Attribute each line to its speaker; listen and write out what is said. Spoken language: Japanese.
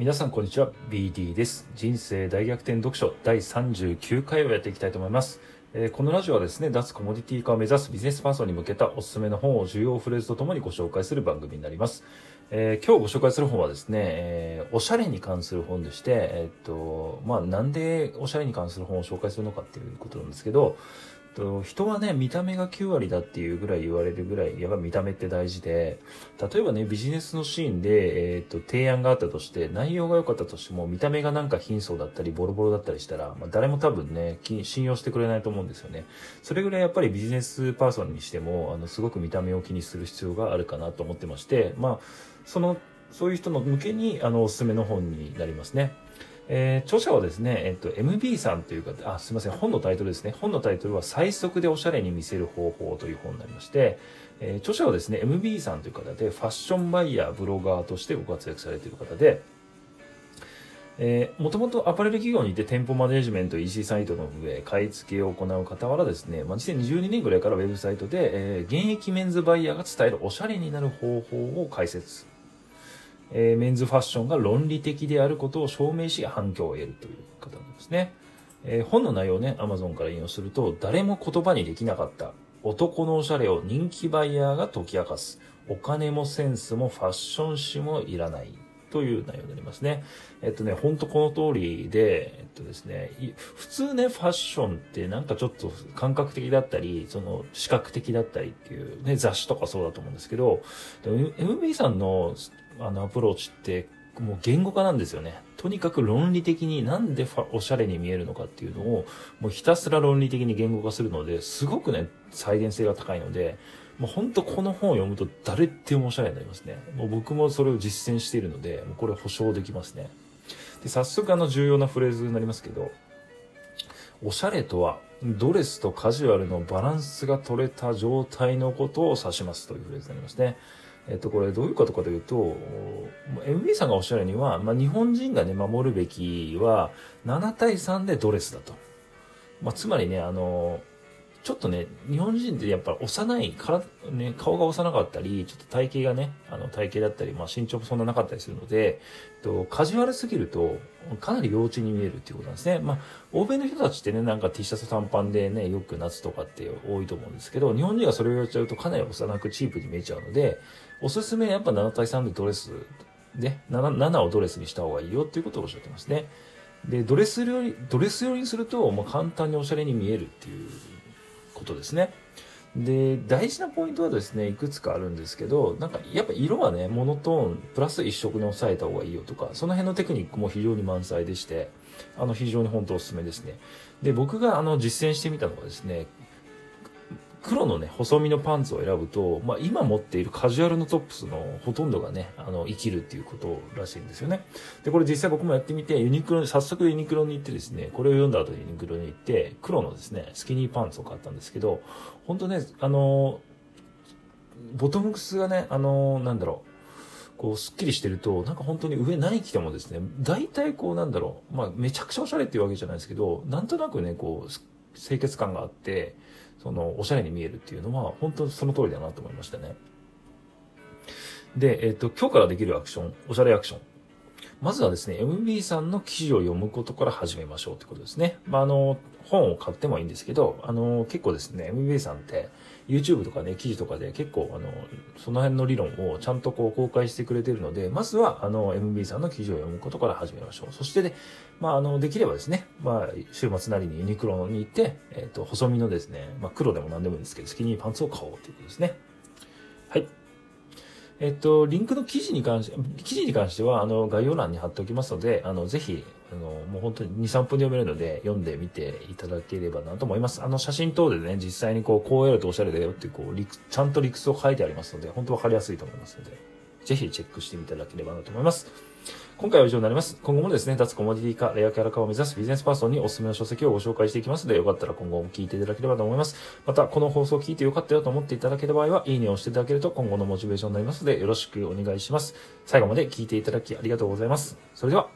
Speaker 1: 皆さんこんにちは BD です。人生大逆転読書第39回をやっていきたいと思います、えーこのラジオはですね脱コモディティ化を目指すビジネスパーソンに向けたおすすめの本を重要フレーズとともにご紹介する番組になります、えー今日ご紹介する本はですね、えーおしゃれに関する本でして、えーっとまあ、なんでおしゃれに関する本を紹介するのかっていうことなんですけどと人はね見た目が9割だっていうぐらい言われるぐらいやっぱ見た目って大事で例えばねビジネスのシーンで、えー、と提案があったとして内容が良かったとしても見た目がなんか貧相だったりボロボロだったりしたら、まあ、誰も多分ね信用してくれないと思うんですよね。それぐらいやっぱりビジネスパーソンにしてもあのすごく見た目を気にする必要があるかなと思ってましてまあそのそういう人の向けにあのおすすめの本になりますね。えー著者はですね、えっと、MB さんという方、あ、すいません、本のタイトルですね。本のタイトルは、最速でおしゃれに見せる方法という本になりまして、えー著者はですね、MB さんという方で、ファッションバイヤー、ブロガーとしてご活躍されている方で、えー、もともとアパレル企業にいて店舗マネジメント EC サイトの上買い付けを行う傍らですね、まあ、2012年ぐらいからウェブサイトで、えー現役メンズバイヤーが伝えるおしゃれになる方法を解説えーメンズファッションが論理的であることを証明し反響を得るという方なんですね。えー本の内容をね、Amazon から引用すると、誰も言葉にできなかった男のおしゃれを人気バイヤーが解き明かす。お金もセンスもファッション誌もいらない。という内容になりますね。えっとね、ほんとこの通りで、えっとですね、普通ね、ファッションってなんかちょっと感覚的だったり、その視覚的だったりっていうね、雑誌とかそうだと思うんですけど、MB さんのあのアプローチってもう言語化なんですよね。とにかく論理的になんでおしゃれに見えるのかっていうのをもうひたすら論理的に言語化するのですごくね、再現性が高いので、もう本当この本を読むと誰でもおしゃれになりますね。もう僕もそれを実践しているので、もうこれ保証できますね。で、早速あの重要なフレーズになりますけど、おしゃれとはドレスとカジュアルのバランスが取れた状態のことを指しますというフレーズになりますね。えっと、これどういうことかというと、MB さんがおっしゃるには、まあ、日本人がね、守るべきは7対3でドレスだと。まあ、つまりね、あの、ちょっとね、日本人ってやっぱ幼い、からね、顔が幼かったり、ちょっと体型がね、あの体型だったり、まあ身長もそんななかったりするので、とカジュアルすぎると、かなり幼稚に見えるっていうことなんですね。まあ、欧米の人たちってね、なんか T シャツ短パンでね、よく夏とかって多いと思うんですけど、日本人がそれをやっちゃうとかなり幼くチープに見えちゃうので、おすすめやっぱ7対3でドレス、ね、7, 7をドレスにした方がいいよっていうことをおっしゃってますね。で、ドレスより、ドレス寄りにすると、もう簡単におしゃれに見えるっていうことですね。で、大事なポイントはですね、いくつかあるんですけど、なんかやっぱ色はね、モノトーン、プラス一色に抑えた方がいいよとか、その辺のテクニックも非常に満載でして、あの、非常に本当おすすめですね。で、僕があの、実践してみたのはですね、黒のね、細身のパンツを選ぶと、まあ、今持っているカジュアルのトップスのほとんどがね、あの、生きるっていうことらしいんですよね。で、これ実際僕もやってみて、ユニクロに、早速ユニクロに行ってですね、これを読んだ後にユニクロに行って、黒のですね、スキニーパンツを買ったんですけど、本当ね、あの、ボトムスがね、あの、なんだろう、こう、スッキリしてると、なんか本当に上何着てもですね、大体こう、なんだろう、まあ、めちゃくちゃおしゃれっていうわけじゃないですけど、なんとなくね、こう、清潔感があって、その、おしゃれに見えるっていうのは、本当その通りだなと思いましたね。で、えっ、と、今日からできるアクション、おしゃれアクション。まずはですね、MB さんの記事を読むことから始めましょうってことですね。まあ、あの、本を買ってもいいんですけど、あの、結構ですね、MB さんって YouTube とかね、記事とかで結構、あの、その辺の理論をちゃんとこう公開してくれてるので、まずは、あの、MB さんの記事を読むことから始めましょう。そしてね、まあ、あの、できればですね、まあ、週末なりにユニクロに行って、えっ、と、細身のですね、まあ、黒でも何でもいいんですけど、スキニーパンツを買おうということですね。えっと、リンクの記事に関して、記事に関しては、あの、概要欄に貼っておきますので、あの、ぜひ、あの、もう本当に2、3分で読めるので、読んでみていただければなと思います。あの、写真等でね、実際にこう、こうやるとおしゃれだよっていう、こう、理屈ちゃんと理屈を書いてありますので、本当わかりやすいと思いますので、ぜひチェックしていただければなと思います。今回は以上になります。今後もですね、脱コモディティ化、レアキャラ化を目指すビジネスパーソンにおすすめの書籍をご紹介していきますので、よかったら今後も聞いていただければと思います。また、この放送を聞いてよかったよと思っていただける場合は、いいねを押していただけると今後のモチベーションになりますので、よろしくお願いします。最後まで聞いていただきありがとうございます。それでは、